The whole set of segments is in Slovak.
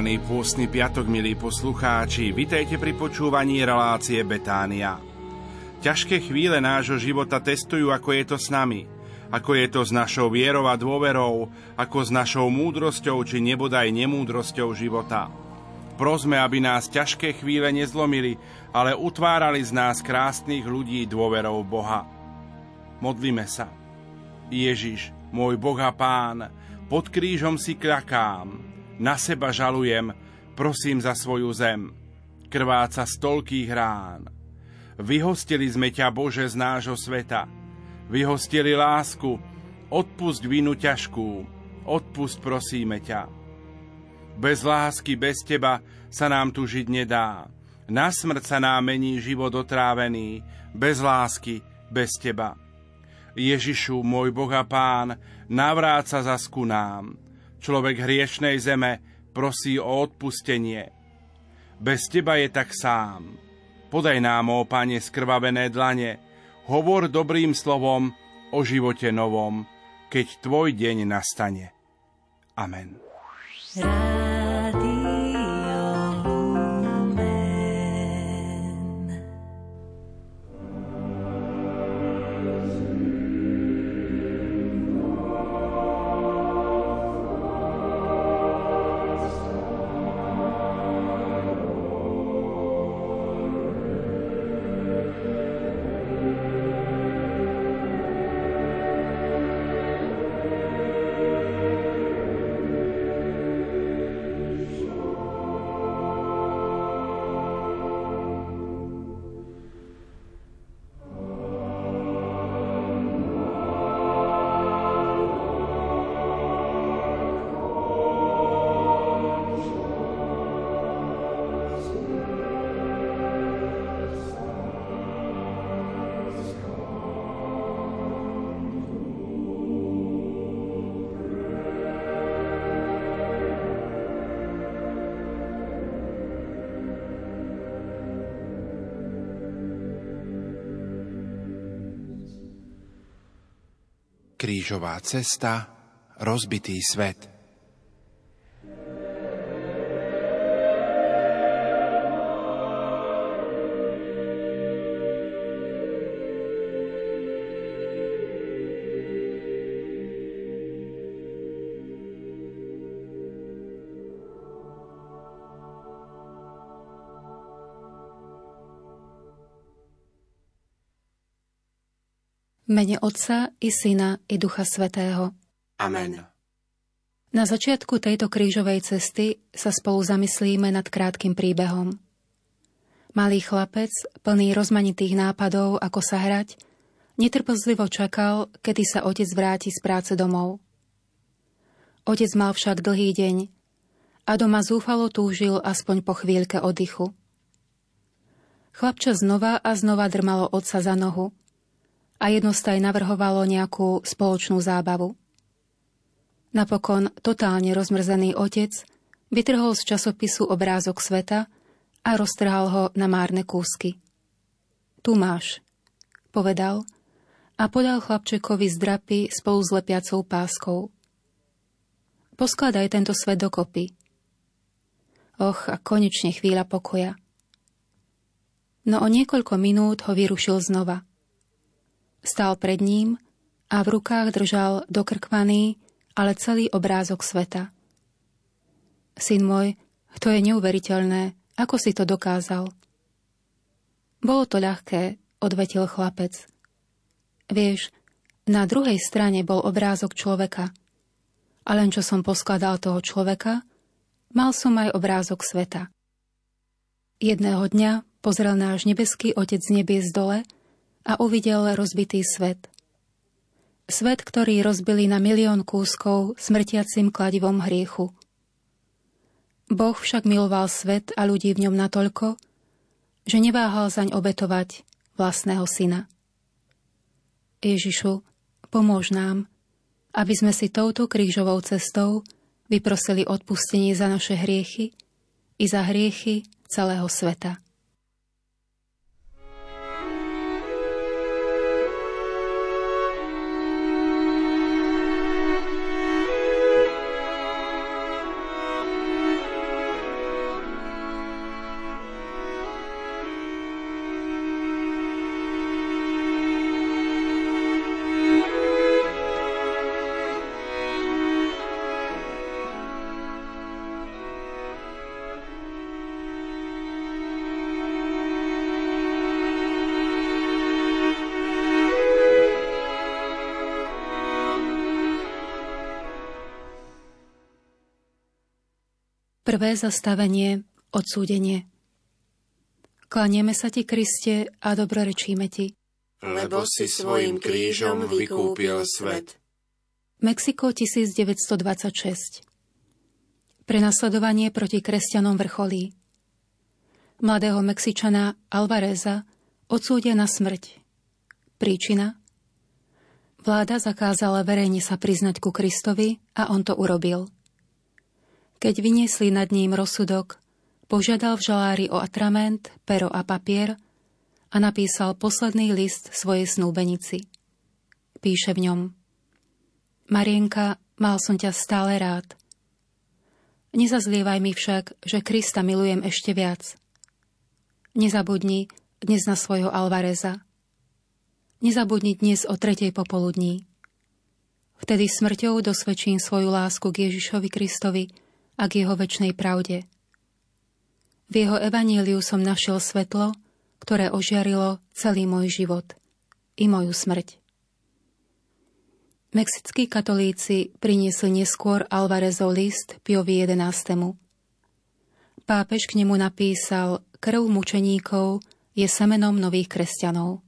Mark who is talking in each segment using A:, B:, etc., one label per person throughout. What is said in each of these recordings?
A: Požehnaný pôstny piatok, milí poslucháči, vitajte pri počúvaní relácie Betánia. Ťažké chvíle nášho života testujú, ako je to s nami, ako je to s našou vierou a dôverou, ako s našou múdrosťou či nebodaj nemúdrosťou života. Prosme, aby nás ťažké chvíle nezlomili, ale utvárali z nás krásnych ľudí dôverou Boha. Modlíme sa. Ježiš, môj Boh a Pán, pod krížom si kľakám, na seba žalujem, prosím za svoju zem. Krváca z toľkých rán. Vyhostili sme ťa, Bože, z nášho sveta. Vyhostili lásku, odpusť vinu ťažkú, odpust prosíme ťa. Bez lásky, bez teba sa nám tu žiť nedá. Na smrť sa nám mení život otrávený, bez lásky, bez teba. Ježišu, môj Boh a Pán, navráca zasku nám Človek hriešnej zeme prosí o odpustenie. Bez teba je tak sám. Podaj nám, ó Pane, skrvavené dlane, hovor dobrým slovom o živote novom, keď Tvoj deň nastane. Amen. Rád. Krížová cesta, rozbitý svet –
B: mene Otca i Syna i Ducha Svetého.
A: Amen.
B: Na začiatku tejto krížovej cesty sa spolu zamyslíme nad krátkým príbehom. Malý chlapec, plný rozmanitých nápadov, ako sa hrať, netrpezlivo čakal, kedy sa otec vráti z práce domov. Otec mal však dlhý deň a doma zúfalo túžil aspoň po chvíľke oddychu. Chlapča znova a znova drmalo otca za nohu – a jednostaj navrhovalo nejakú spoločnú zábavu. Napokon totálne rozmrzený otec vytrhol z časopisu obrázok sveta a roztrhal ho na márne kúsky. Tu máš, povedal a podal chlapčekovi z drapy spolu s lepiacou páskou. Poskladaj tento svet dokopy. Och, a konečne chvíľa pokoja. No o niekoľko minút ho vyrušil znova – Stál pred ním a v rukách držal dokrkvaný, ale celý obrázok sveta. Syn môj, to je neuveriteľné, ako si to dokázal. Bolo to ľahké, odvetil chlapec. Vieš, na druhej strane bol obrázok človeka. A len čo som poskladal toho človeka, mal som aj obrázok sveta. Jedného dňa pozrel náš nebeský Otec z nebies dole a uvidel rozbitý svet. Svet, ktorý rozbili na milión kúskov smrtiacim kladivom hriechu. Boh však miloval svet a ľudí v ňom natoľko, že neváhal zaň obetovať vlastného syna. Ježišu, pomôž nám, aby sme si touto krížovou cestou vyprosili odpustenie za naše hriechy i za hriechy celého sveta. Prvé zastavenie odsúdenie. Klanieme sa ti, Kriste, a dobrorečíme ti.
C: Lebo si svojim krížom vykúpil svet.
B: Mexiko 1926 Prenasledovanie proti kresťanom vrcholí. Mladého Mexičana Alvareza odsúdia na smrť. Príčina? Vláda zakázala verejne sa priznať ku Kristovi a on to urobil. Keď vyniesli nad ním rozsudok, požiadal v žalári o atrament, pero a papier a napísal posledný list svojej snúbenici. Píše v ňom Marienka, mal som ťa stále rád. Nezazlievaj mi však, že Krista milujem ešte viac. Nezabudni dnes na svojho Alvareza. Nezabudni dnes o tretej popoludní. Vtedy smrťou dosvedčím svoju lásku k Ježišovi Kristovi, a k jeho väčšnej pravde. V jeho evaníliu som našiel svetlo, ktoré ožiarilo celý môj život i moju smrť. Mexickí katolíci priniesli neskôr Alvarezov list Piovi XI. Pápež k nemu napísal Krv mučeníkov je semenom nových kresťanov.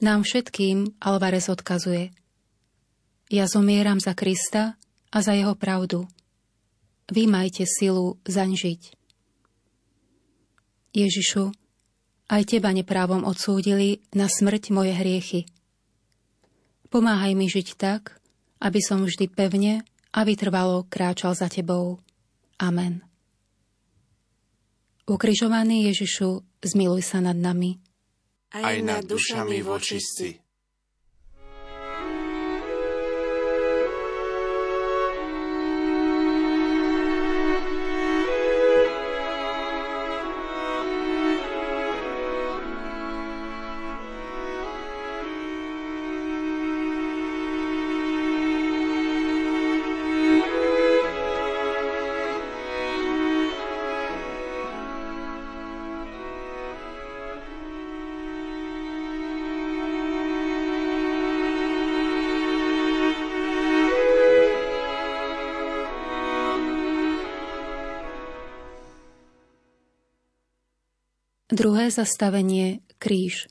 B: Nám všetkým Alvarez odkazuje Ja zomieram za Krista a za jeho pravdu – vy majte silu zaň. Ježišu, aj teba neprávom odsúdili na smrť moje hriechy. Pomáhaj mi žiť tak, aby som vždy pevne a vytrvalo kráčal za tebou. Amen. Ukrižovaný Ježišu, zmiluj sa nad nami.
C: Aj nad dušami vočistí.
B: Druhé zastavenie Kríž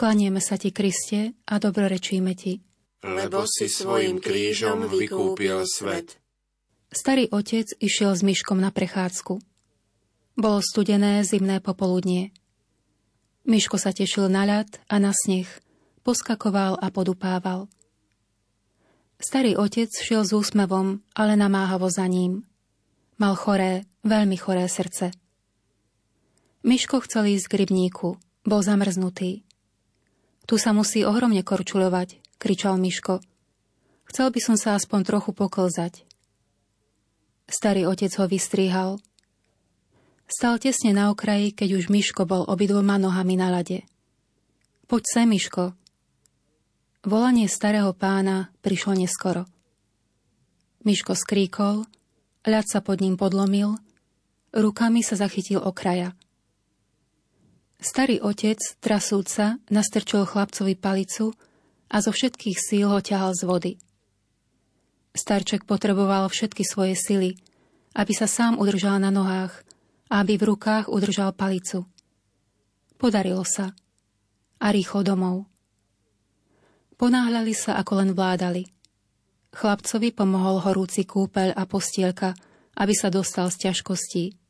B: Klanieme sa ti, Kriste, a dobrorečíme ti.
C: Lebo si svojim krížom vykúpil svet.
B: Starý otec išiel s myškom na prechádzku. Bolo studené zimné popoludnie. Myško sa tešil na ľad a na sneh, poskakoval a podupával. Starý otec šiel s úsmevom, ale namáhavo za ním. Mal choré, veľmi choré srdce – Myško chcel ísť k rybníku. Bol zamrznutý. Tu sa musí ohromne korčulovať, kričal Myško. Chcel by som sa aspoň trochu poklzať. Starý otec ho vystrihal. Stal tesne na okraji, keď už Myško bol obidvoma nohami na lade. Poď sem, Myško. Volanie starého pána prišlo neskoro. Myško skríkol, ľad sa pod ním podlomil, rukami sa zachytil okraja. Starý otec, trasúca, nastrčil chlapcovi palicu a zo všetkých síl ho ťahal z vody. Starček potreboval všetky svoje sily, aby sa sám udržal na nohách a aby v rukách udržal palicu. Podarilo sa. A rýchlo domov. Ponáhľali sa, ako len vládali. Chlapcovi pomohol horúci kúpeľ a postielka, aby sa dostal z ťažkostí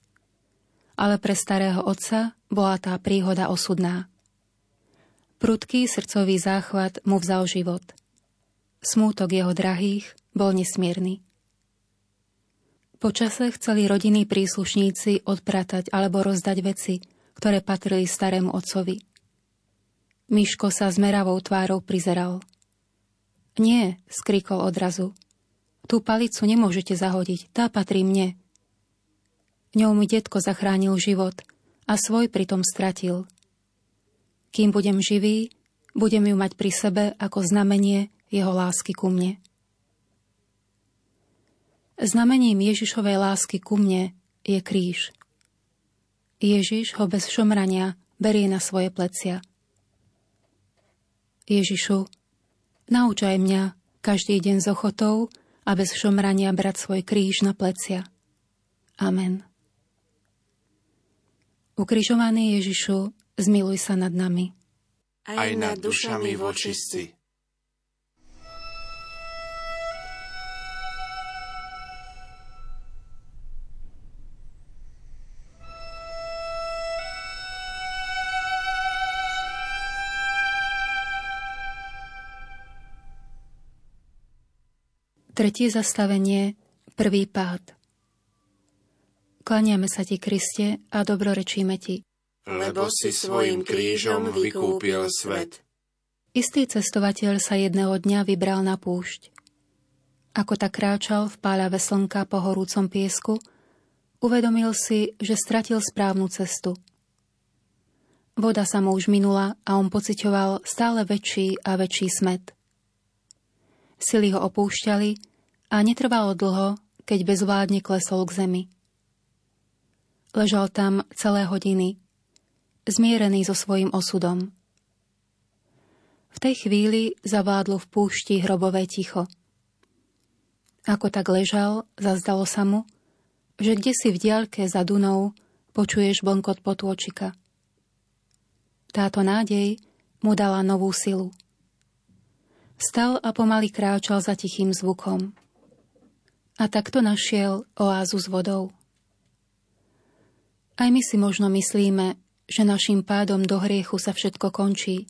B: ale pre starého otca bola tá príhoda osudná. Prudký srdcový záchvat mu vzal život. Smútok jeho drahých bol nesmierny. Počase chceli rodinní príslušníci odpratať alebo rozdať veci, ktoré patrili starému otcovi. Miško sa s meravou tvárou prizeral. Nie, skrikol odrazu. Tú palicu nemôžete zahodiť, tá patrí mne. Ňou mi detko zachránil život a svoj pritom stratil. Kým budem živý, budem ju mať pri sebe ako znamenie jeho lásky ku mne. Znamením Ježišovej lásky ku mne je kríž. Ježiš ho bez šomrania berie na svoje plecia. Ježišu, naučaj mňa každý deň s ochotou a bez šomrania brať svoj kríž na plecia. Amen. Ukrižovaný Ježišu, zmiluj sa nad nami.
C: Aj nad dušami vočistí.
B: Tretie zastavenie, prvý pád. Klaniame sa ti, Kriste, a dobrorečíme ti.
C: Lebo si svojim krížom vykúpil svet.
B: Istý cestovateľ sa jedného dňa vybral na púšť. Ako tak kráčal v páľave slnka po horúcom piesku, uvedomil si, že stratil správnu cestu. Voda sa mu už minula a on pocitoval stále väčší a väčší smet – Sily ho opúšťali a netrvalo dlho, keď bezvládne klesol k zemi. Ležal tam celé hodiny, zmierený so svojím osudom. V tej chvíli zavádlo v púšti hrobové ticho. Ako tak ležal, zazdalo sa mu, že kde si v diaľke za Dunou počuješ bonkot potôčika. Táto nádej mu dala novú silu – Stal a pomaly kráčal za tichým zvukom. A takto našiel oázu s vodou. Aj my si možno myslíme, že našim pádom do hriechu sa všetko končí.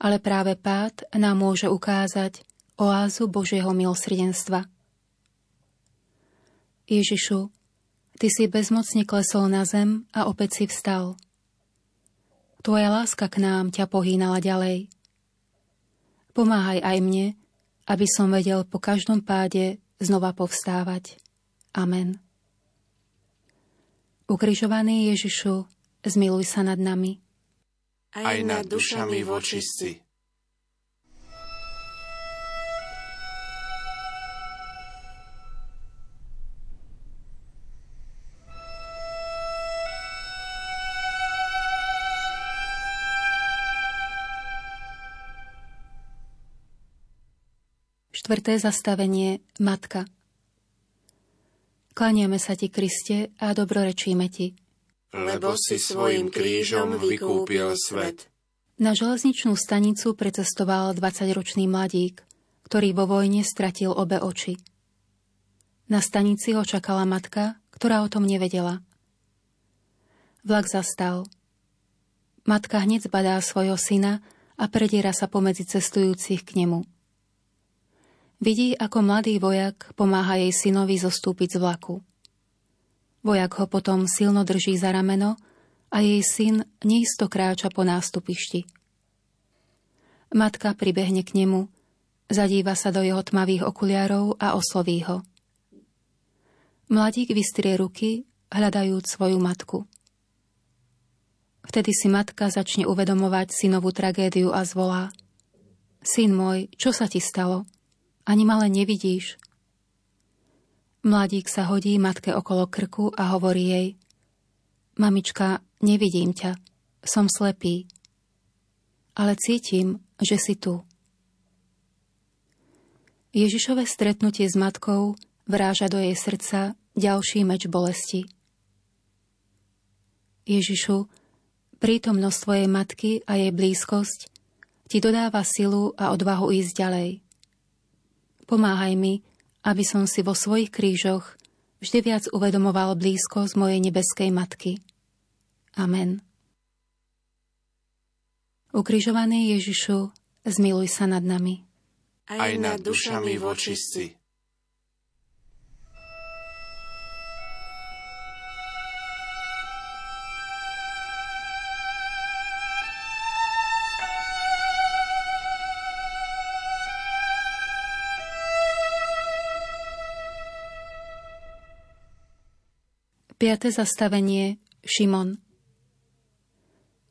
B: Ale práve pád nám môže ukázať oázu Božieho milosrdenstva. Ježišu, Ty si bezmocne klesol na zem a opäť si vstal. Tvoja láska k nám ťa pohýnala ďalej – Pomáhaj aj mne, aby som vedel po každom páde znova povstávať. Amen. Ukrižovaný Ježišu, zmiluj sa nad nami.
C: Aj nad dušami vočistí.
B: Štvrté zastavenie Matka Klaniame sa ti, Kriste, a dobrorečíme ti.
C: Lebo si svojim krížom vykúpil svet.
B: Na železničnú stanicu precestoval 20-ročný mladík, ktorý vo vojne stratil obe oči. Na stanici ho čakala matka, ktorá o tom nevedela. Vlak zastal. Matka hneď zbadá svojho syna a prediera sa pomedzi cestujúcich k nemu – Vidí, ako mladý vojak pomáha jej synovi zostúpiť z vlaku. Vojak ho potom silno drží za rameno a jej syn neisto kráča po nástupišti. Matka pribehne k nemu, zadíva sa do jeho tmavých okuliarov a osloví ho. Mladík vystrie ruky, hľadajúc svoju matku. Vtedy si matka začne uvedomovať synovú tragédiu a zvolá. Syn môj, čo sa ti stalo? Ani ma nevidíš. Mladík sa hodí matke okolo krku a hovorí jej Mamička, nevidím ťa, som slepý, ale cítim, že si tu. Ježišové stretnutie s matkou vráža do jej srdca ďalší meč bolesti. Ježišu, prítomnosť tvojej matky a jej blízkosť ti dodáva silu a odvahu ísť ďalej – Pomáhaj mi, aby som si vo svojich krížoch vždy viac uvedomoval blízkosť mojej nebeskej matky. Amen. Ukrižovaný Ježišu, zmiluj sa nad nami.
C: Aj nad dušami vočistí.
B: 5. zastavenie Šimon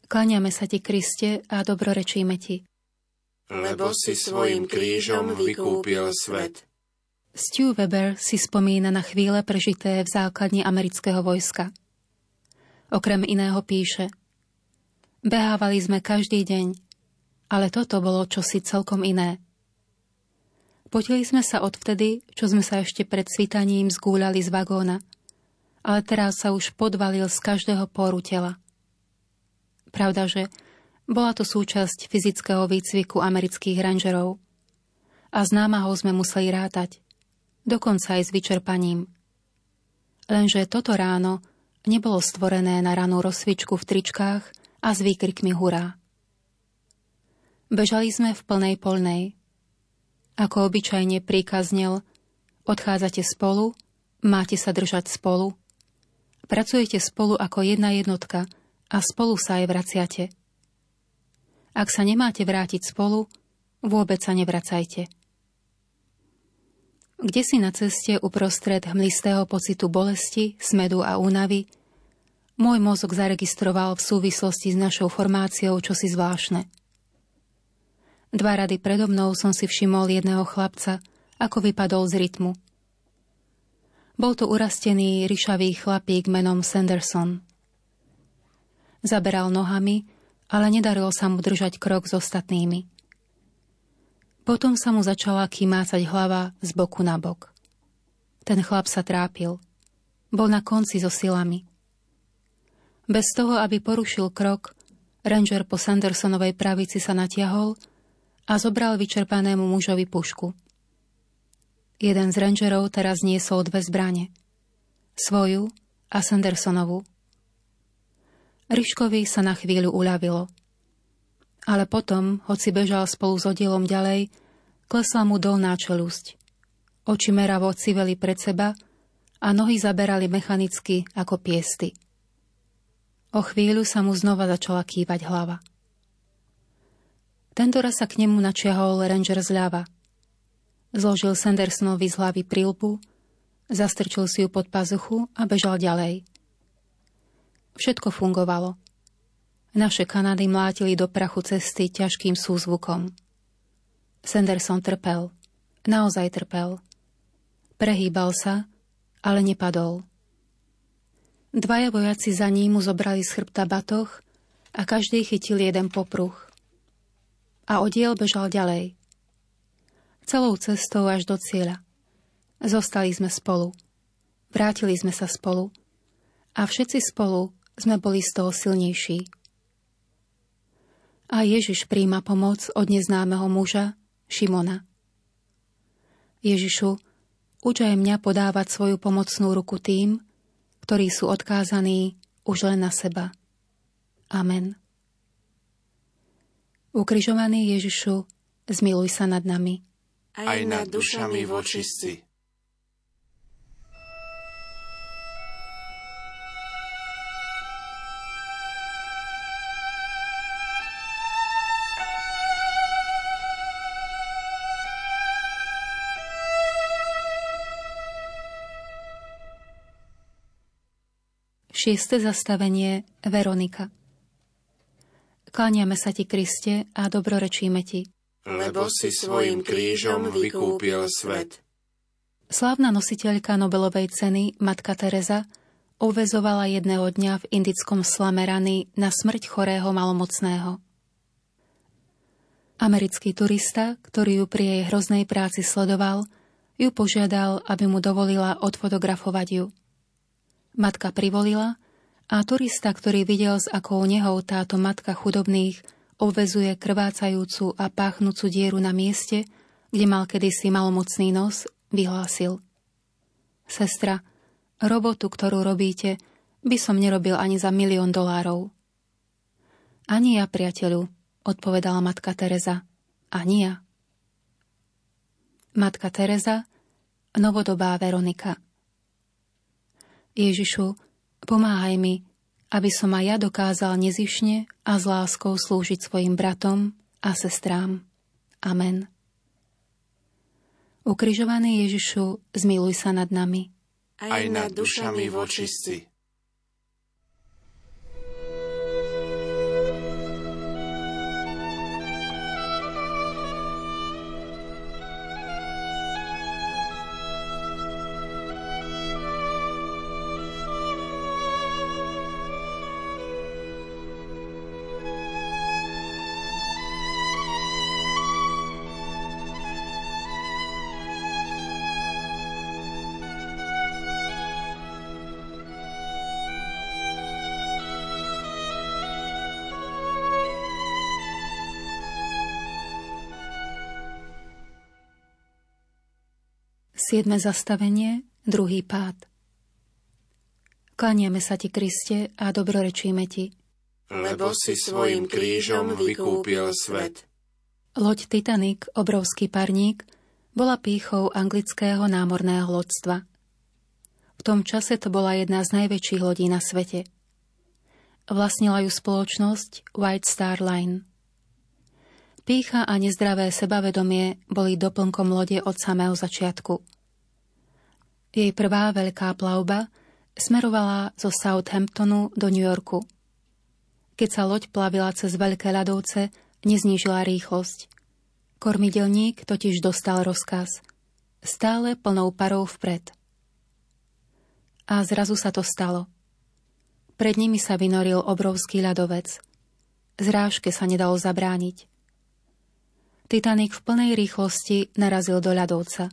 B: Kláňame sa ti, Kriste, a dobrorečíme ti.
C: Lebo si svojim krížom vykúpil svet.
B: Stu Weber si spomína na chvíle prežité v základni amerického vojska. Okrem iného píše Behávali sme každý deň, ale toto bolo čosi celkom iné. Potili sme sa odvtedy, čo sme sa ešte pred svitaním zgúľali z vagóna, ale teraz sa už podvalil z každého poru tela. Pravda, že bola to súčasť fyzického výcviku amerických rangerov a s námahou sme museli rátať, dokonca aj s vyčerpaním. Lenže toto ráno nebolo stvorené na ranú rozsvičku v tričkách a s výkrikmi hurá. Bežali sme v plnej polnej, ako obyčajne príkaznel, odchádzate spolu, máte sa držať spolu, pracujete spolu ako jedna jednotka a spolu sa aj vraciate. Ak sa nemáte vrátiť spolu, vôbec sa nevracajte. Kde si na ceste uprostred hmlistého pocitu bolesti, smedu a únavy, môj mozog zaregistroval v súvislosti s našou formáciou čosi zvláštne – Dva rady predo mnou som si všimol jedného chlapca, ako vypadol z rytmu. Bol to urastený, ryšavý chlapík menom Sanderson. Zaberal nohami, ale nedarilo sa mu držať krok s ostatnými. Potom sa mu začala kymácať hlava z boku na bok. Ten chlap sa trápil. Bol na konci so silami. Bez toho, aby porušil krok, ranger po Sandersonovej pravici sa natiahol a zobral vyčerpanému mužovi pušku. Jeden z rangerov teraz niesol dve zbrane. Svoju a Sandersonovú. Ryškovi sa na chvíľu uľavilo. Ale potom, hoci bežal spolu s oddielom ďalej, klesla mu dolná čelusť. Oči meravo civeli pred seba a nohy zaberali mechanicky ako piesty. O chvíľu sa mu znova začala kývať hlava. Tento raz sa k nemu načiahol ranger zľava. Zložil Sandersonovi z hlavy prílbu, zastrčil si ju pod pazuchu a bežal ďalej. Všetko fungovalo. Naše Kanady mlátili do prachu cesty ťažkým súzvukom. Sanderson trpel. Naozaj trpel. Prehýbal sa, ale nepadol. Dvaja vojaci za ním mu zobrali z chrbta batoh a každý chytil jeden popruh a odiel bežal ďalej. Celou cestou až do cieľa. Zostali sme spolu. Vrátili sme sa spolu. A všetci spolu sme boli z toho silnejší. A Ježiš príjma pomoc od neznámeho muža, Šimona. Ježišu, uč aj mňa podávať svoju pomocnú ruku tým, ktorí sú odkázaní už len na seba. Amen. Ukrižovaný Ježišu, zmiluj sa nad nami.
C: Aj nad dušami vočistí.
B: Šieste zastavenie Veronika. Kláňame sa ti, Kriste, a dobrorečíme ti.
C: Lebo si svojim krížom vykúpil svet.
B: Slávna nositeľka Nobelovej ceny, matka Teresa, uvezovala jedného dňa v indickom slame rany na smrť chorého malomocného. Americký turista, ktorý ju pri jej hroznej práci sledoval, ju požiadal, aby mu dovolila odfotografovať ju. Matka privolila a turista, ktorý videl, s akou nehou táto matka chudobných obvezuje krvácajúcu a páchnúcu dieru na mieste, kde mal kedysi malomocný nos, vyhlásil. Sestra, robotu, ktorú robíte, by som nerobil ani za milión dolárov. Ani ja, priateľu, odpovedala matka Teresa. Ani ja. Matka Teresa, novodobá Veronika. Ježišu, Pomáhaj mi, aby som aj ja dokázal nezišne a s láskou slúžiť svojim bratom a sestrám. Amen. Ukrižovaný Ježišu, zmiluj sa nad nami.
C: Aj nad dušami vočistých
B: Siedme zastavenie, druhý pád. Klaniame sa ti, Kriste, a dobrorečíme ti.
C: Lebo si svojim krížom vykúpil svet.
B: Loď Titanic, obrovský parník, bola pýchou anglického námorného lodstva. V tom čase to bola jedna z najväčších lodí na svete. Vlastnila ju spoločnosť White Star Line. Pícha a nezdravé sebavedomie boli doplnkom lode od samého začiatku – jej prvá veľká plavba – smerovala zo Southamptonu do New Yorku. Keď sa loď plavila cez veľké ľadovce, neznížila rýchlosť. Kormidelník totiž dostal rozkaz. Stále plnou parou vpred. A zrazu sa to stalo. Pred nimi sa vynoril obrovský ľadovec. Zrážke sa nedalo zabrániť. Titanic v plnej rýchlosti narazil do ľadovca.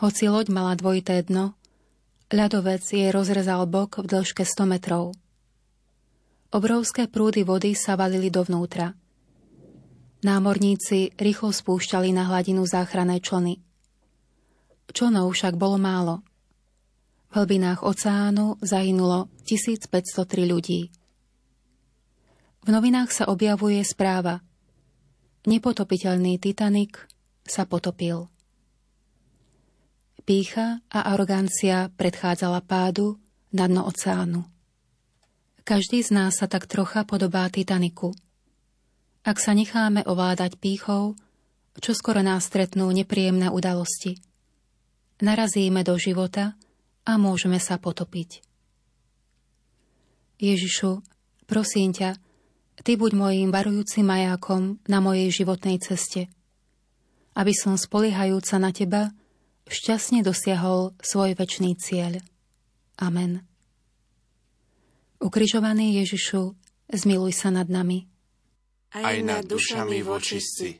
B: Hoci loď mala dvojité dno, Ľadovec jej rozrezal bok v dĺžke 100 metrov. Obrovské prúdy vody sa valili dovnútra. Námorníci rýchlo spúšťali na hladinu záchranné člny. Člnov však bolo málo. V hlbinách oceánu zahynulo 1503 ľudí. V novinách sa objavuje správa Nepotopiteľný Titanic sa potopil. Pícha a arogancia predchádzala pádu na dno oceánu. Každý z nás sa tak trocha podobá Titaniku. Ak sa necháme ovládať pýchou, čo skoro nás stretnú nepríjemné udalosti. Narazíme do života a môžeme sa potopiť. Ježišu, prosím ťa, Ty buď mojím varujúcim majákom na mojej životnej ceste, aby som spoliehajúca na Teba šťastne dosiahol svoj väčší cieľ. Amen. Ukrižovaný Ježišu, zmiluj sa nad nami.
C: Aj nad dušami vočistí.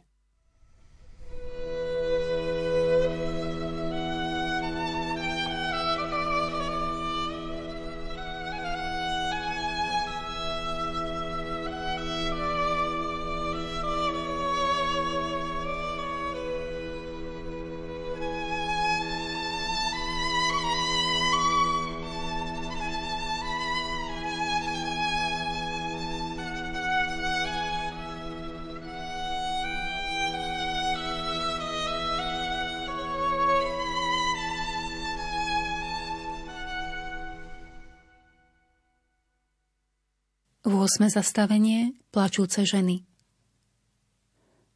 B: 8. zastavenie plačúce ženy.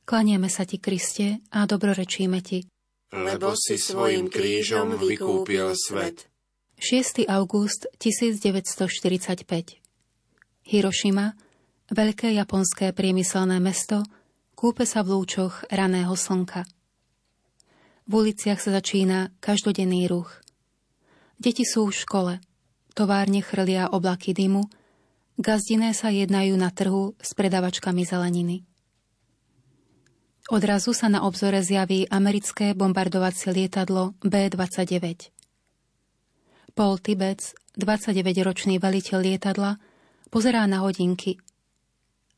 B: Klaniame sa ti, Kriste, a dobrorečíme ti.
C: Lebo si svojim krížom vykúpil svet.
B: 6. august 1945 Hirošima, veľké japonské priemyselné mesto, kúpe sa v lúčoch raného slnka. V uliciach sa začína každodenný ruch. Deti sú v škole, továrne chrlia oblaky dymu, Gazdiné sa jednajú na trhu s predavačkami zeleniny. Odrazu sa na obzore zjaví americké bombardovacie lietadlo B-29. Paul Tibec, 29-ročný veliteľ lietadla, pozerá na hodinky.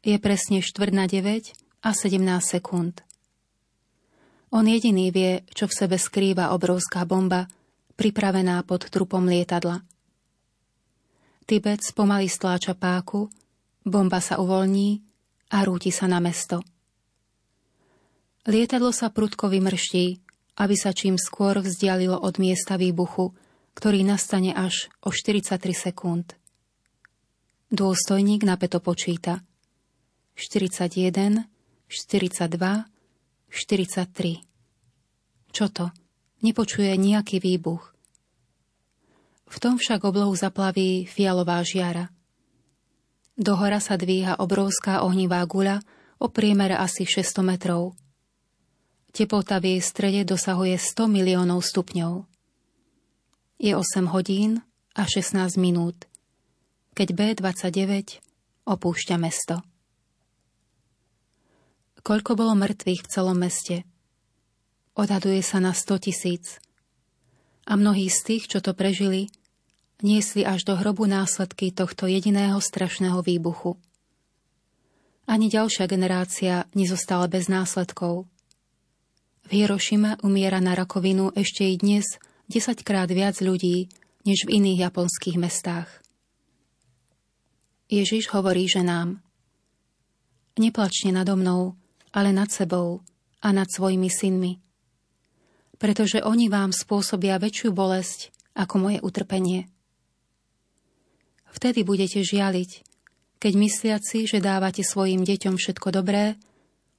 B: Je presne štvrt na 9 a 17 sekúnd. On jediný vie, čo v sebe skrýva obrovská bomba, pripravená pod trupom lietadla – Tibet pomaly stláča páku, bomba sa uvoľní a rúti sa na mesto. Lietadlo sa prudko vymrští, aby sa čím skôr vzdialilo od miesta výbuchu, ktorý nastane až o 43 sekúnd. Dôstojník napeto počíta. 41, 42, 43. Čo to? Nepočuje nejaký výbuch. V tom však oblohu zaplaví fialová žiara. Do hora sa dvíha obrovská ohnivá guľa o priemere asi 600 metrov. Teplota v jej strede dosahuje 100 miliónov stupňov. Je 8 hodín a 16 minút, keď B-29 opúšťa mesto. Koľko bolo mŕtvych v celom meste? Odhaduje sa na 100 tisíc a mnohí z tých, čo to prežili, niesli až do hrobu následky tohto jediného strašného výbuchu. Ani ďalšia generácia nezostala bez následkov. V Hirošima umiera na rakovinu ešte i dnes 10 krát viac ľudí, než v iných japonských mestách. Ježiš hovorí ženám, neplačte nado mnou, ale nad sebou a nad svojimi synmi, pretože oni vám spôsobia väčšiu bolesť ako moje utrpenie. Vtedy budete žialiť, keď mysliaci, že dávate svojim deťom všetko dobré,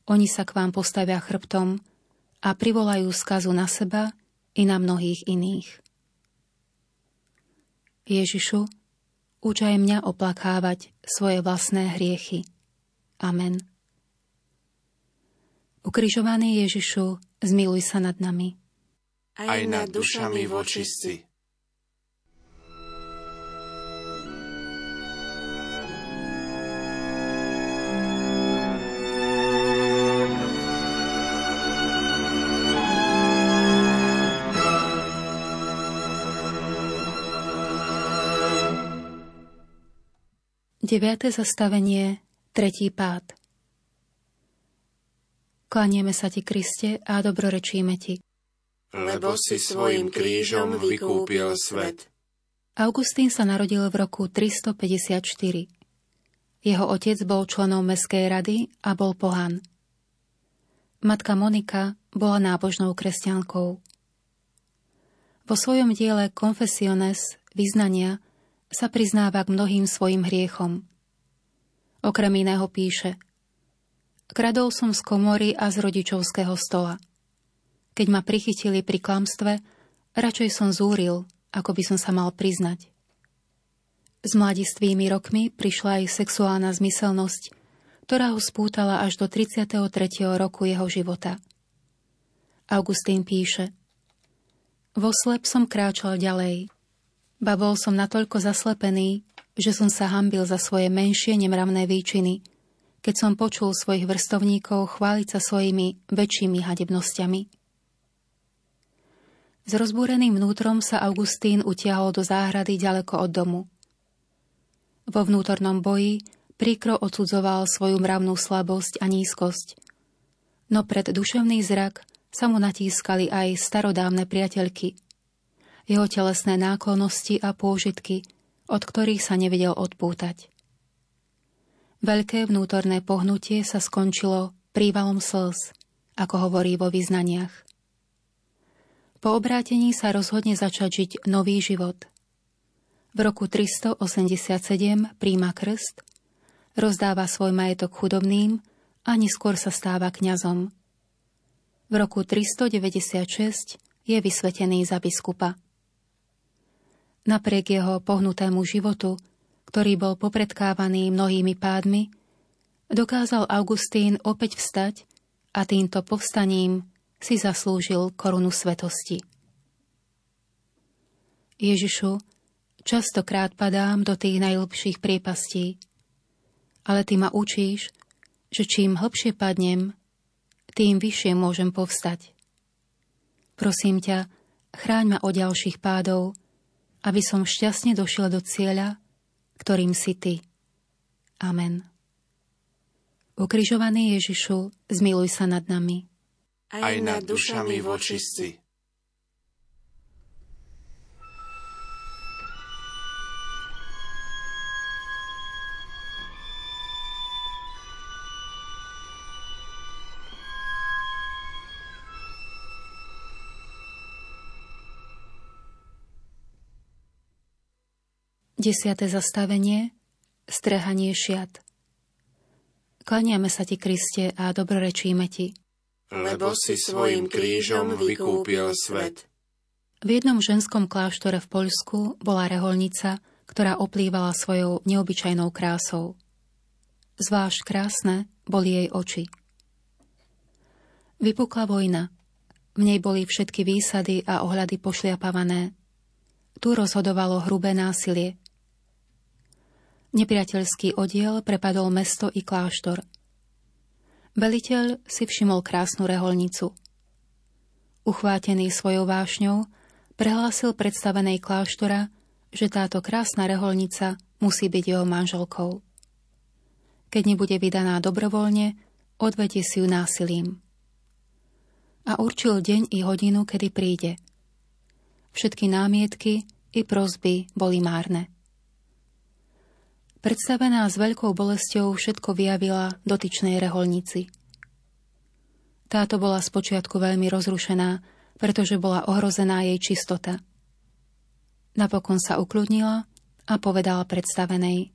B: oni sa k vám postavia chrbtom a privolajú skazu na seba i na mnohých iných. Ježišu, uč aj mňa oplakávať svoje vlastné hriechy. Amen. Ukrižovaný Ježišu, zmiluj sa nad nami.
C: Aj nad dušami vočistí.
B: 9. zastavenie, tretí pád. Klanieme sa ti, Kriste, a dobrorečíme ti.
C: Lebo si svojim krížom vykúpil svet.
B: Augustín sa narodil v roku 354. Jeho otec bol členom Mestskej rady a bol pohan. Matka Monika bola nábožnou kresťankou. Vo svojom diele Confessiones, vyznania, sa priznáva k mnohým svojim hriechom. Okrem iného píše Kradol som z komory a z rodičovského stola. Keď ma prichytili pri klamstve, radšej som zúril, ako by som sa mal priznať. S mladistvými rokmi prišla aj sexuálna zmyselnosť, ktorá ho spútala až do 33. roku jeho života. Augustín píše Vo slep som kráčal ďalej, Ba bol som natoľko zaslepený, že som sa hambil za svoje menšie nemravné výčiny, keď som počul svojich vrstovníkov chváliť sa svojimi väčšími hadebnosťami. S rozbúreným vnútrom sa Augustín utiahol do záhrady ďaleko od domu. Vo vnútornom boji príkro odsudzoval svoju mravnú slabosť a nízkosť, no pred duševný zrak sa mu natískali aj starodávne priateľky – jeho telesné náklonnosti a pôžitky, od ktorých sa nevedel odpútať. Veľké vnútorné pohnutie sa skončilo prívalom slz, ako hovorí vo vyznaniach. Po obrátení sa rozhodne začať žiť nový život. V roku 387 príjma krst, rozdáva svoj majetok chudobným a neskôr sa stáva kňazom. V roku 396 je vysvetený za biskupa. Napriek jeho pohnutému životu, ktorý bol popredkávaný mnohými pádmi, dokázal Augustín opäť vstať a týmto povstaním si zaslúžil korunu svetosti. Ježišu, častokrát padám do tých najhlbších priepastí, ale ty ma učíš, že čím hlbšie padnem, tým vyššie môžem povstať. Prosím ťa, chráň ma od ďalších pádov, aby som šťastne došiel do cieľa, ktorým si Ty. Amen. Ukrižovaný Ježišu, zmiluj sa nad nami.
C: Aj nad dušami vočistí.
B: Desiate zastavenie Strehanie šiat Klaniame sa ti, Kriste, a dobrorečíme ti.
C: Lebo si svojim krížom vykúpil svet.
B: V jednom ženskom kláštore v Poľsku bola reholnica, ktorá oplývala svojou neobyčajnou krásou. Zvlášť krásne boli jej oči. Vypukla vojna. V nej boli všetky výsady a ohľady pošliapavané. Tu rozhodovalo hrubé násilie – Nepriateľský odiel prepadol mesto i kláštor. Veliteľ si všimol krásnu reholnicu. Uchvátený svojou vášňou, prehlásil predstavenej kláštora, že táto krásna reholnica musí byť jeho manželkou. Keď nebude vydaná dobrovoľne, odvedie si ju násilím. a určil deň i hodinu, kedy príde. Všetky námietky i prozby boli márne. Predstavená s veľkou bolesťou všetko vyjavila dotyčnej reholnici. Táto bola spočiatku veľmi rozrušená, pretože bola ohrozená jej čistota. Napokon sa ukludnila a povedala predstavenej.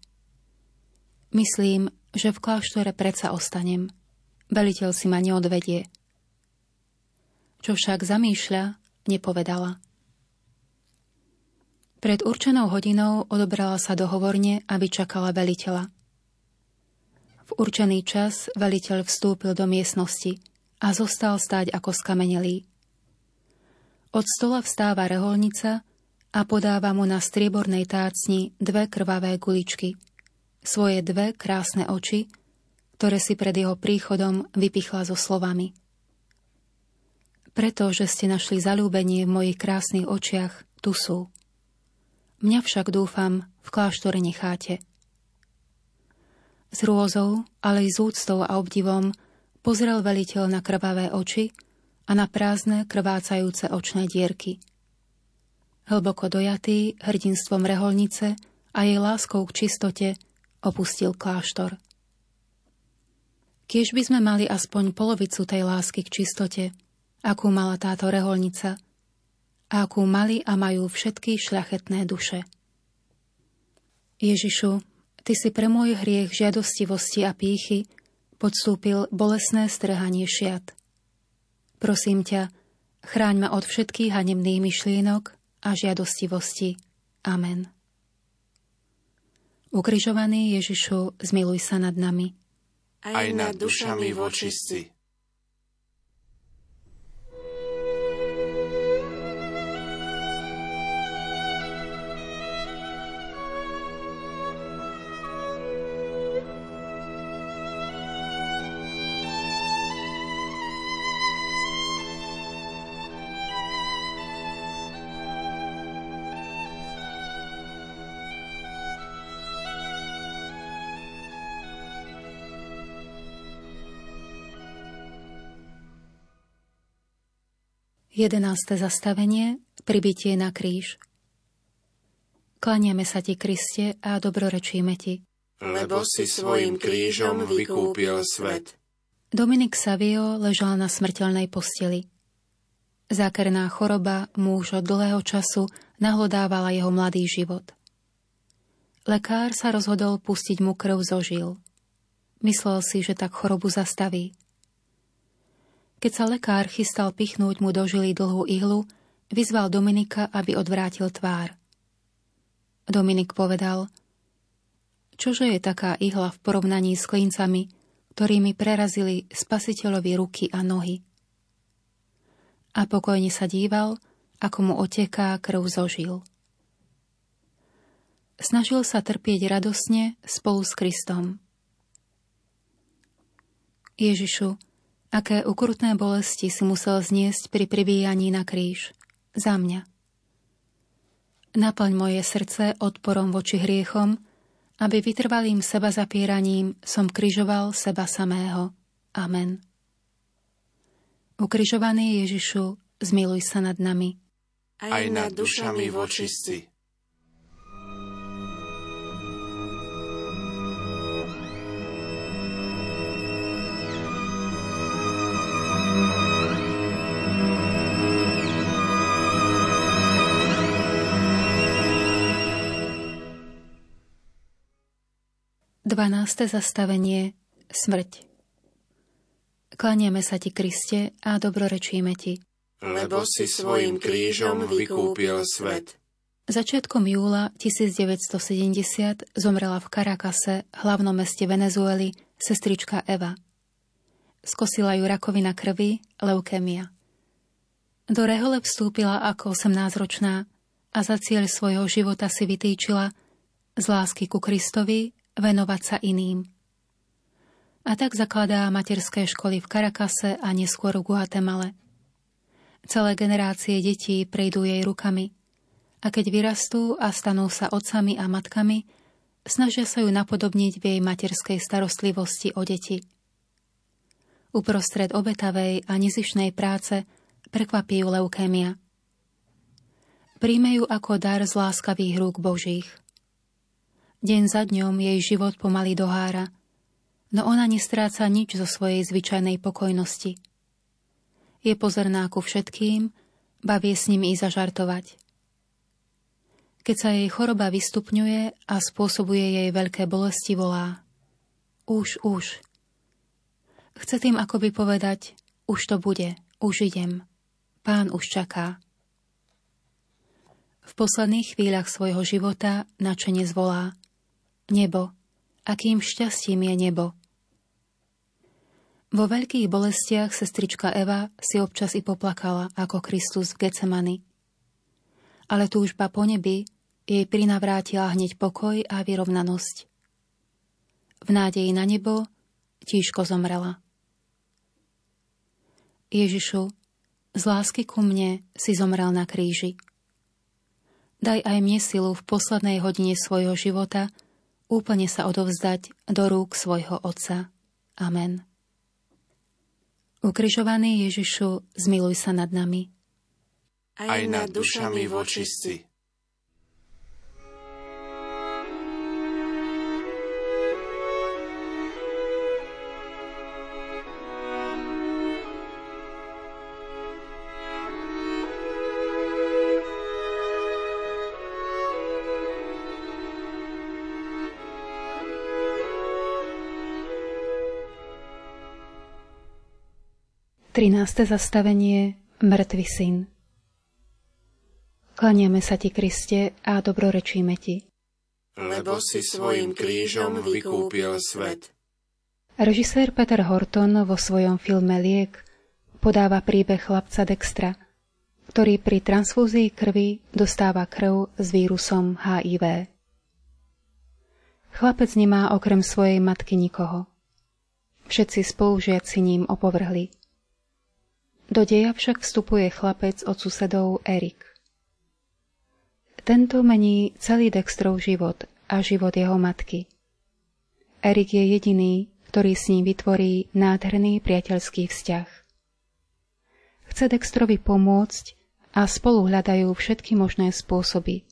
B: Myslím, že v kláštore predsa ostanem. Veliteľ si ma neodvedie. Čo však zamýšľa, nepovedala. Pred určenou hodinou odobrala sa dohovorne, aby čakala veliteľa. V určený čas veliteľ vstúpil do miestnosti a zostal stáť ako skamenelý. Od stola vstáva reholnica a podáva mu na striebornej tácni dve krvavé guličky, svoje dve krásne oči, ktoré si pred jeho príchodom vypichla so slovami – preto, ste našli zalúbenie v mojich krásnych očiach, tu sú. Mňa však dúfam, v kláštore necháte. S rôzou, ale i s úctou a obdivom pozrel veliteľ na krvavé oči a na prázdne krvácajúce očné dierky. Hlboko dojatý hrdinstvom reholnice a jej láskou k čistote opustil kláštor. Kiež by sme mali aspoň polovicu tej lásky k čistote, akú mala táto reholnica a akú mali a majú všetky šľachetné duše. Ježišu, Ty si pre môj hriech žiadostivosti a pýchy podstúpil bolesné strhanie šiat. Prosím ťa, chráň ma od všetkých hanebných myšlienok a žiadostivosti. Amen. Ukrižovaný Ježišu, zmiluj sa nad nami.
C: Aj nad dušami vočistí.
B: 11. zastavenie Pribytie na kríž Klaniame sa ti, Kriste, a dobrorečíme ti.
C: Lebo si svojim krížom vykúpil svet.
B: Dominik Savio ležal na smrteľnej posteli. Zákerná choroba muž od dlhého času nahlodávala jeho mladý život. Lekár sa rozhodol pustiť mu krv zo žil. Myslel si, že tak chorobu zastaví. Keď sa lekár chystal pichnúť mu do žily dlhú ihlu, vyzval Dominika, aby odvrátil tvár. Dominik povedal, čože je taká ihla v porovnaní s klincami, ktorými prerazili spasiteľovi ruky a nohy. A pokojne sa díval, ako mu oteká krv zožil. Snažil sa trpieť radosne spolu s Kristom. Ježišu, Aké ukrutné bolesti si musel zniesť pri pribíjaní na kríž. Za mňa. Naplň moje srdce odporom voči hriechom, aby vytrvalým seba zapieraním som kryžoval seba samého. Amen. Ukrižovaný Ježišu, zmiluj sa nad nami.
C: Aj nad dušami vočistí.
B: 12. zastavenie Smrť Klaniame sa ti, Kriste, a dobrorečíme ti.
C: Lebo si svojim krížom vykúpil svet.
B: Začiatkom júla 1970 zomrela v Karakase, hlavnom meste Venezuely, sestrička Eva. Skosila ju rakovina krvi, leukémia. Do rehole vstúpila ako 18-ročná a za cieľ svojho života si vytýčila z lásky ku Kristovi venovať sa iným. A tak zakladá materské školy v Karakase a neskôr v Guatemale. Celé generácie detí prejdú jej rukami a keď vyrastú a stanú sa otcami a matkami, snažia sa ju napodobniť v jej materskej starostlivosti o deti. Uprostred obetavej a nezišnej práce prekvapí ju leukémia. Príjme ju ako dar z láskavých rúk Božích. Deň za dňom jej život pomaly dohára, no ona nestráca nič zo svojej zvyčajnej pokojnosti. Je pozorná ku všetkým, bavie s nimi i zažartovať. Keď sa jej choroba vystupňuje a spôsobuje jej veľké bolesti, volá Už, už. Chce tým akoby povedať, už to bude, už idem. Pán už čaká. V posledných chvíľach svojho života načene zvolá Nebo, akým šťastím je nebo. Vo veľkých bolestiach sestrička Eva si občas i poplakala ako Kristus v Getsemani. Ale túžba po nebi jej prinavrátila hneď pokoj a vyrovnanosť. V nádeji na nebo tížko zomrela. Ježišu, z lásky ku mne si zomrel na kríži. Daj aj mne silu v poslednej hodine svojho života úplne sa odovzdať do rúk svojho Otca. Amen. Ukrižovaný Ježišu, zmiluj sa nad nami.
C: Aj nad dušami vočistí.
B: 13. zastavenie Mŕtvy syn Klaniame sa ti, Kriste, a dobrorečíme ti.
C: Lebo si svojim krížom vykúpil svet.
B: Režisér Peter Horton vo svojom filme Liek podáva príbeh chlapca Dextra, ktorý pri transfúzii krvi dostáva krv s vírusom HIV. Chlapec nemá okrem svojej matky nikoho. Všetci spolužiaci ním opovrhli – do deja však vstupuje chlapec od susedov Erik. Tento mení celý Dextrov život a život jeho matky. Erik je jediný, ktorý s ním vytvorí nádherný priateľský vzťah. Chce Dextrovi pomôcť a spolu hľadajú všetky možné spôsoby.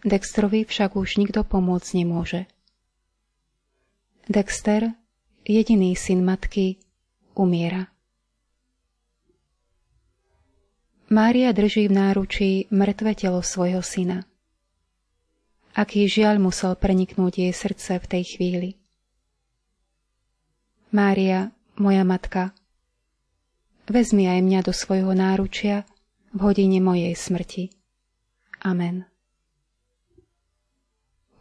B: Dextrovi však už nikto pomôcť nemôže. Dexter, jediný syn matky, umiera. Mária drží v náručí mŕtve telo svojho syna. Aký žiaľ musel preniknúť jej srdce v tej chvíli. Mária, moja matka, vezmi aj mňa do svojho náručia v hodine mojej smrti. Amen.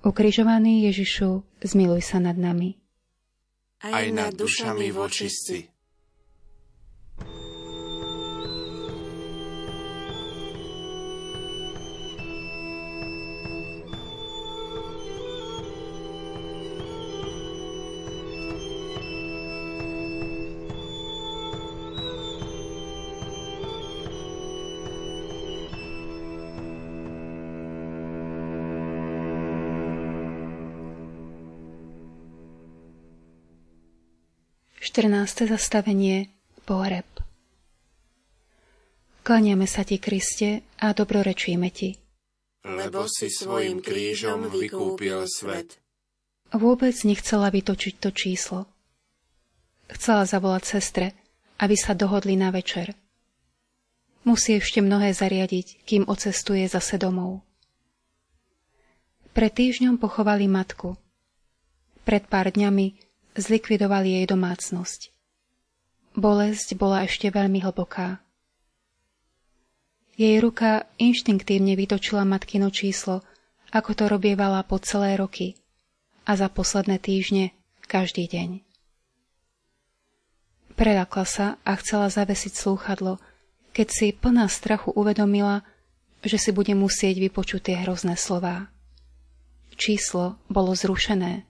B: Ukrižovaný Ježišu, zmiluj sa nad nami.
C: Aj nad dušami vočistí
B: 14. zastavenie Pohreb Klaniame sa ti, Kriste, a dobrorečíme ti.
C: Lebo si svojim krížom vykúpil svet.
B: Vôbec nechcela vytočiť to číslo. Chcela zavolať sestre, aby sa dohodli na večer. Musí ešte mnohé zariadiť, kým ocestuje zase domov. Pred týždňom pochovali matku. Pred pár dňami zlikvidovali jej domácnosť. Bolesť bola ešte veľmi hlboká. Jej ruka inštinktívne vytočila matkino číslo, ako to robievala po celé roky a za posledné týždne každý deň. Prelakla sa a chcela zavesiť slúchadlo, keď si plná strachu uvedomila, že si bude musieť vypočuť tie hrozné slová. Číslo bolo zrušené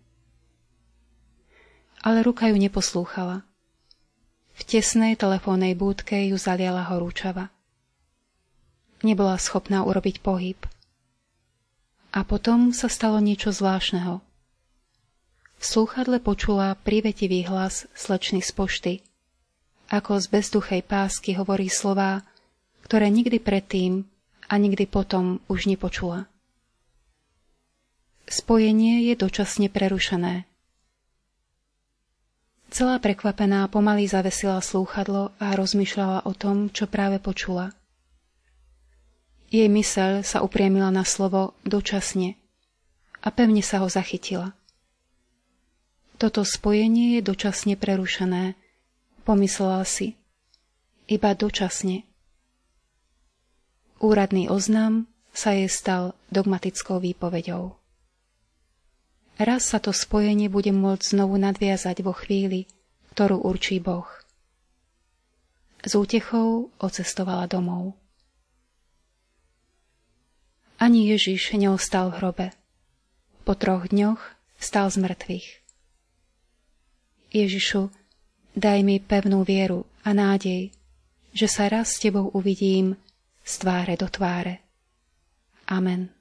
B: ale ruka ju neposlúchala. V tesnej telefónnej búdke ju zaliala horúčava. Nebola schopná urobiť pohyb. A potom sa stalo niečo zvláštneho. V slúchadle počula privetivý hlas slečny z pošty. Ako z bezduchej pásky hovorí slová, ktoré nikdy predtým a nikdy potom už nepočula. Spojenie je dočasne prerušené. Celá prekvapená pomaly zavesila slúchadlo a rozmýšľala o tom, čo práve počula. Jej myseľ sa upriemila na slovo dočasne a pevne sa ho zachytila. Toto spojenie je dočasne prerušené, pomyslela si. Iba dočasne. Úradný oznam sa jej stal dogmatickou výpovedou. Raz sa to spojenie bude môcť znovu nadviazať vo chvíli, ktorú určí Boh. S útechou ocestovala domov. Ani Ježiš neostal v hrobe. Po troch dňoch stal z mŕtvych. Ježišu, daj mi pevnú vieru a nádej, že sa raz s Tebou uvidím z tváre do tváre. Amen.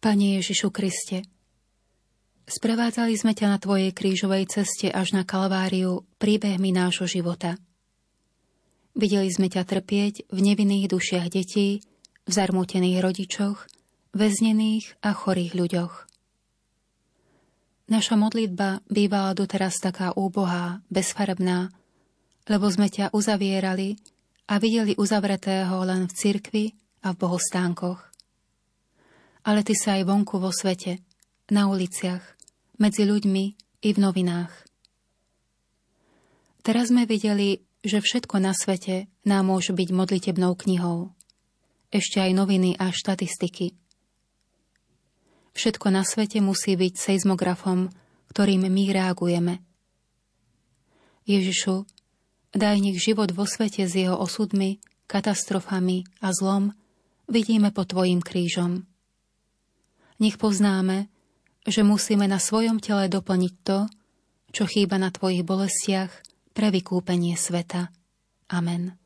B: Pane Ježišu Kriste, sprevádzali sme ťa na Tvojej krížovej ceste až na Kalváriu príbehmi nášho života. Videli sme ťa trpieť v nevinných dušiach detí, v zarmútených rodičoch, väznených a chorých ľuďoch. Naša modlitba bývala doteraz taká úbohá, bezfarebná, lebo sme ťa uzavierali a videli uzavretého len v cirkvi a v bohostánkoch ale ty sa aj vonku vo svete, na uliciach, medzi ľuďmi i v novinách. Teraz sme videli, že všetko na svete nám môže byť modlitebnou knihou. Ešte aj noviny a štatistiky. Všetko na svete musí byť seizmografom, ktorým my reagujeme. Ježišu, daj nech život vo svete s jeho osudmi, katastrofami a zlom vidíme pod Tvojim krížom. Nech poznáme, že musíme na svojom tele doplniť to, čo chýba na Tvojich bolestiach pre vykúpenie sveta. Amen.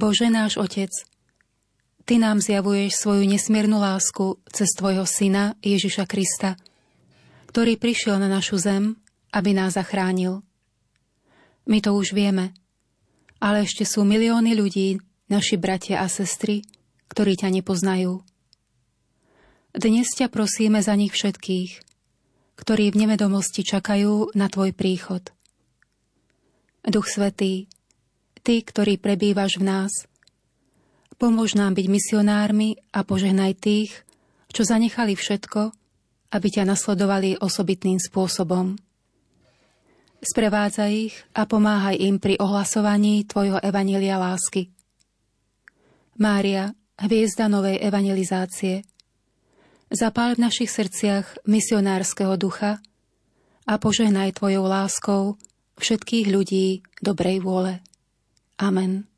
B: Bože náš Otec, Ty nám zjavuješ svoju nesmiernu lásku cez Tvojho Syna Ježiša Krista, ktorý prišiel na našu zem, aby nás zachránil. My to už vieme, ale ešte sú milióny ľudí, naši bratia a sestry, ktorí ťa nepoznajú. Dnes ťa prosíme za nich všetkých, ktorí v nevedomosti čakajú na Tvoj príchod. Duch Svetý, Ty, ktorý prebývaš v nás, pomôž nám byť misionármi a požehnaj tých, čo zanechali všetko, aby ťa nasledovali osobitným spôsobom. Sprevádzaj ich a pomáhaj im pri ohlasovaní Tvojho evanília lásky. Mária, hviezda novej evangelizácie, zapál v našich srdciach misionárskeho ducha a požehnaj Tvojou láskou všetkých ľudí dobrej vôle. Amen.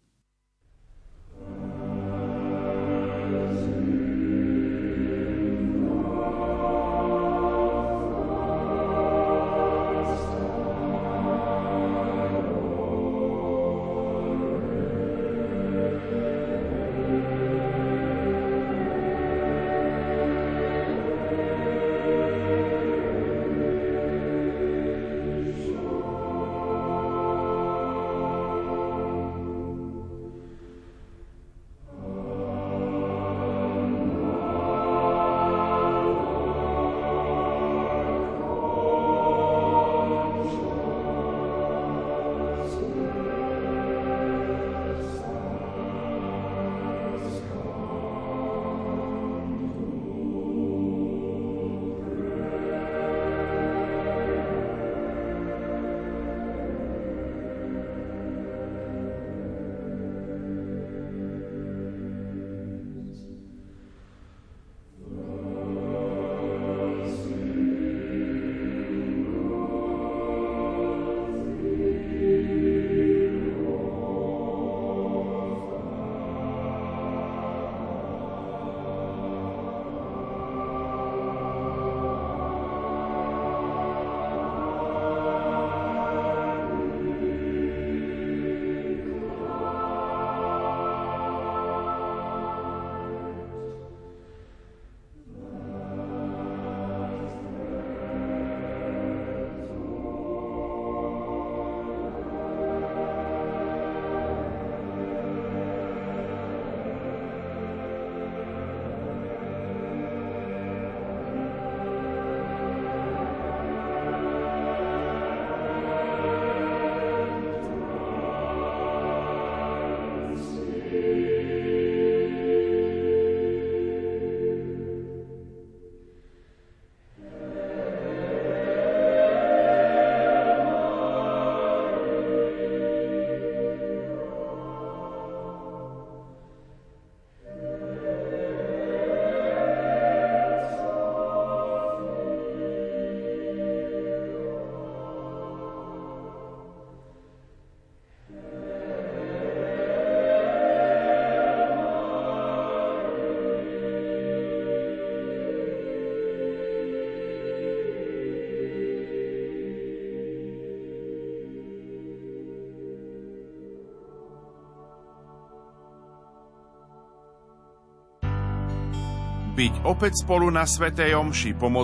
A: Byť opäť spolu na Svetej Omši pomocou